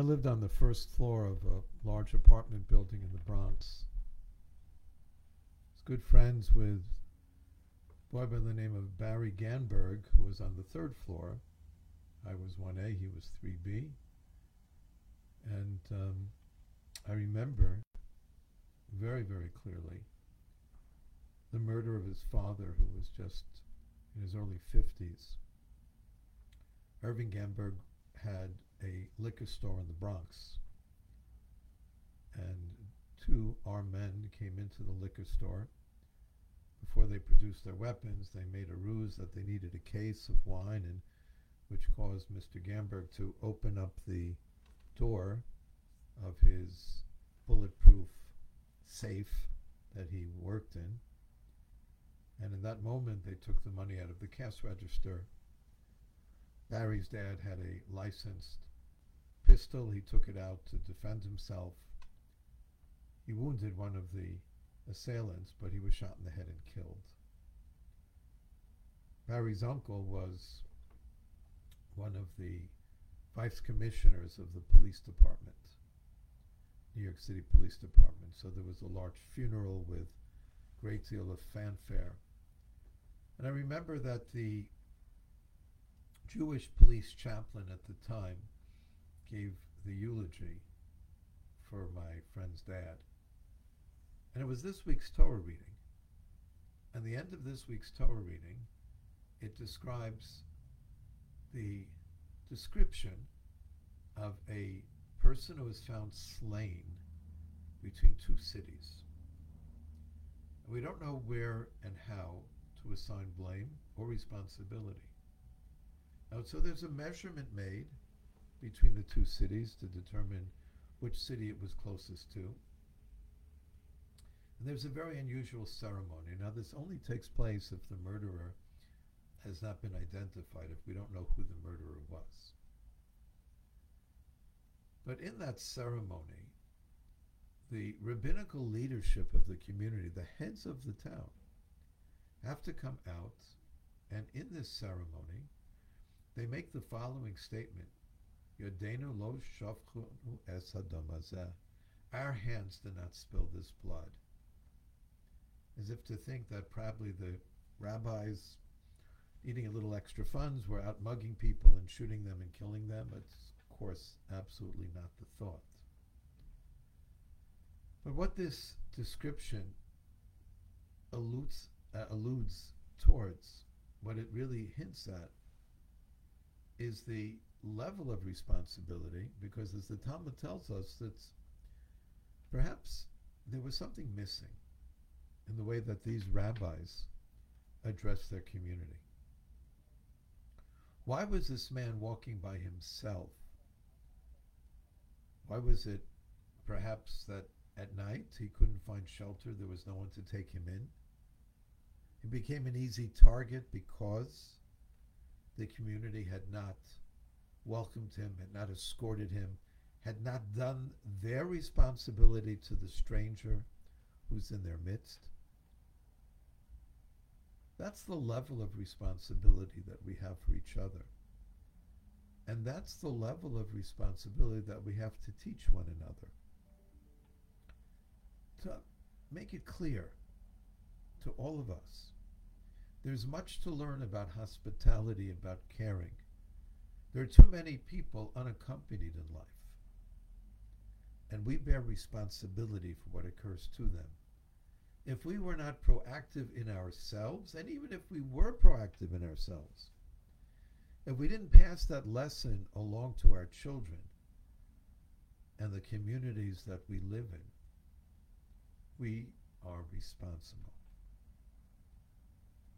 I lived on the first floor of a large apartment building in the Bronx. I was good friends with a boy by the name of Barry Ganberg, who was on the third floor. I was 1A, he was 3B. And um, I remember very, very clearly the murder of his father, who was just in his early 50s. Irving Ganberg had a liquor store in the Bronx. And two armed men came into the liquor store. Before they produced their weapons, they made a ruse that they needed a case of wine, and which caused Mr. Ganberg to open up the door of his bulletproof safe that he worked in. And in that moment, they took the money out of the cash register. Barry's dad had a licensed pistol. He took it out to defend himself. He wounded one of the assailants, but he was shot in the head and killed. Barry's uncle was one of the vice commissioners of the police department, New York City Police Department. So there was a large funeral with great deal of fanfare. And I remember that the Jewish police chaplain at the time gave the eulogy for my friend's dad. And it was this week's Torah reading. And the end of this week's Torah reading, it describes the description of a person who was found slain between two cities. And we don't know where and how to assign blame or responsibility. Now, so there's a measurement made between the two cities to determine which city it was closest to. And there's a very unusual ceremony. Now, this only takes place if the murderer has not been identified, if we don't know who the murderer was. But in that ceremony, the rabbinical leadership of the community, the heads of the town, have to come out, and in this ceremony, they make the following statement Our hands did not spill this blood. As if to think that probably the rabbis needing a little extra funds were out mugging people and shooting them and killing them. It's, of course, absolutely not the thought. But what this description alludes, uh, alludes towards, what it really hints at, is the level of responsibility, because as the Talmud tells us, that perhaps there was something missing in the way that these rabbis addressed their community. Why was this man walking by himself? Why was it perhaps that at night he couldn't find shelter, there was no one to take him in? He became an easy target because the community had not welcomed him, had not escorted him, had not done their responsibility to the stranger who's in their midst. That's the level of responsibility that we have for each other. And that's the level of responsibility that we have to teach one another. To make it clear to all of us, there's much to learn about hospitality, about caring. There are too many people unaccompanied in life. And we bear responsibility for what occurs to them. If we were not proactive in ourselves, and even if we were proactive in ourselves, if we didn't pass that lesson along to our children and the communities that we live in, we are responsible.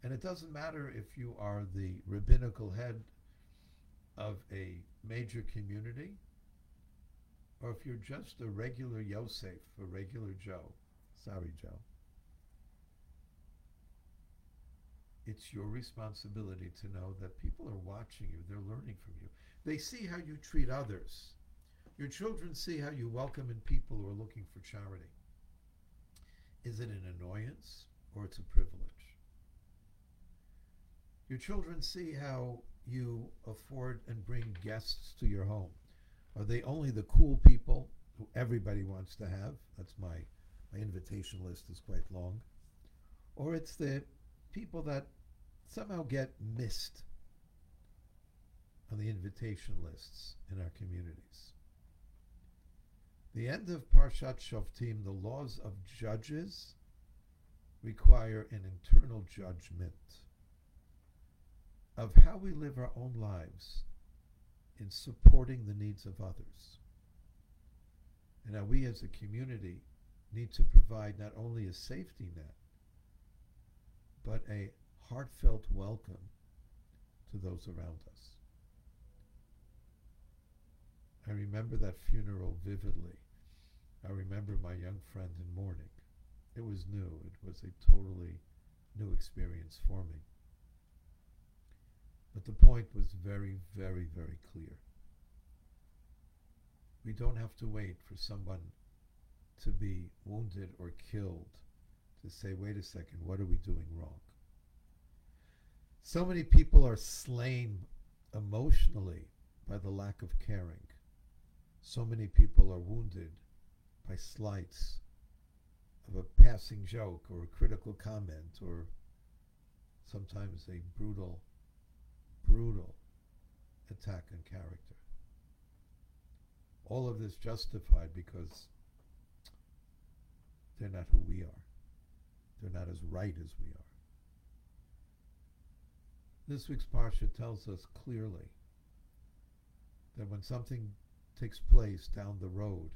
And it doesn't matter if you are the rabbinical head of a major community, or if you're just a regular Yosef, a regular Joe, sorry, Joe, it's your responsibility to know that people are watching you, they're learning from you. They see how you treat others. Your children see how you welcome in people who are looking for charity. Is it an annoyance or it's a privilege? Your children see how you afford and bring guests to your home, Are they only the cool people who everybody wants to have? That's my my invitation list is quite long. Or it's the people that somehow get missed on the invitation lists in our communities. The end of Parshat Shoftim, the laws of judges require an internal judgment of how we live our own lives in supporting the needs of others. And how we as a community need to provide not only a safety net, but a heartfelt welcome to those around us. I remember that funeral vividly. I remember my young friend in mourning. It was new, it was a totally new experience for me. But the point was very, very, very clear. We don't have to wait for someone to be wounded or killed to say, wait a second, what are we doing wrong? So many people are slain emotionally by the lack of caring. So many people are wounded by slights of a passing joke or a critical comment or sometimes a brutal, brutal attack on character. All of this justified because they're not who we are. They're not as right as we are. This week's Parsha tells us clearly that when something takes place down the road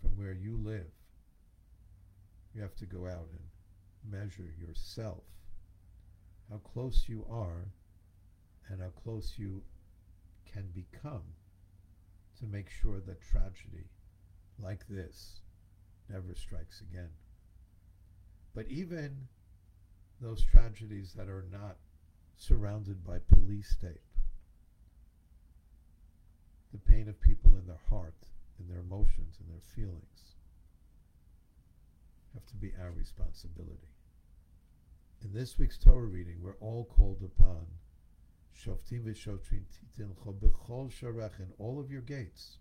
from where you live, you have to go out and measure yourself, how close you are, and how close you can become to make sure that tragedy like this never strikes again. But even those tragedies that are not surrounded by police tape, the pain of people in their heart, in their emotions, in their feelings, have to be our responsibility. In this week's Torah reading, we're all called upon Shoftim v'shotrim titincho b'chol sharech in all of your gates.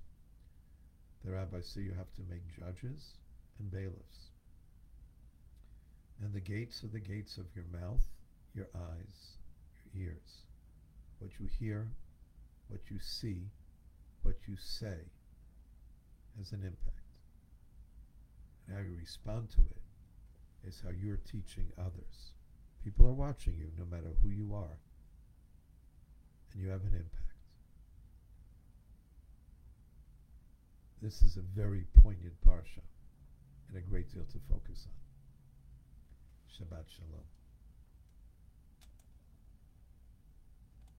The rabbis say you have to make judges and bailiffs. And the gates are the gates of your mouth, your eyes, your ears. What you hear, what you see, what you say has an impact. And how you respond to it is how you're teaching others. People are watching you no matter who you are, and you have an impact. This is a very poignant parsha and a great deal to focus on. Shabbat Shalom.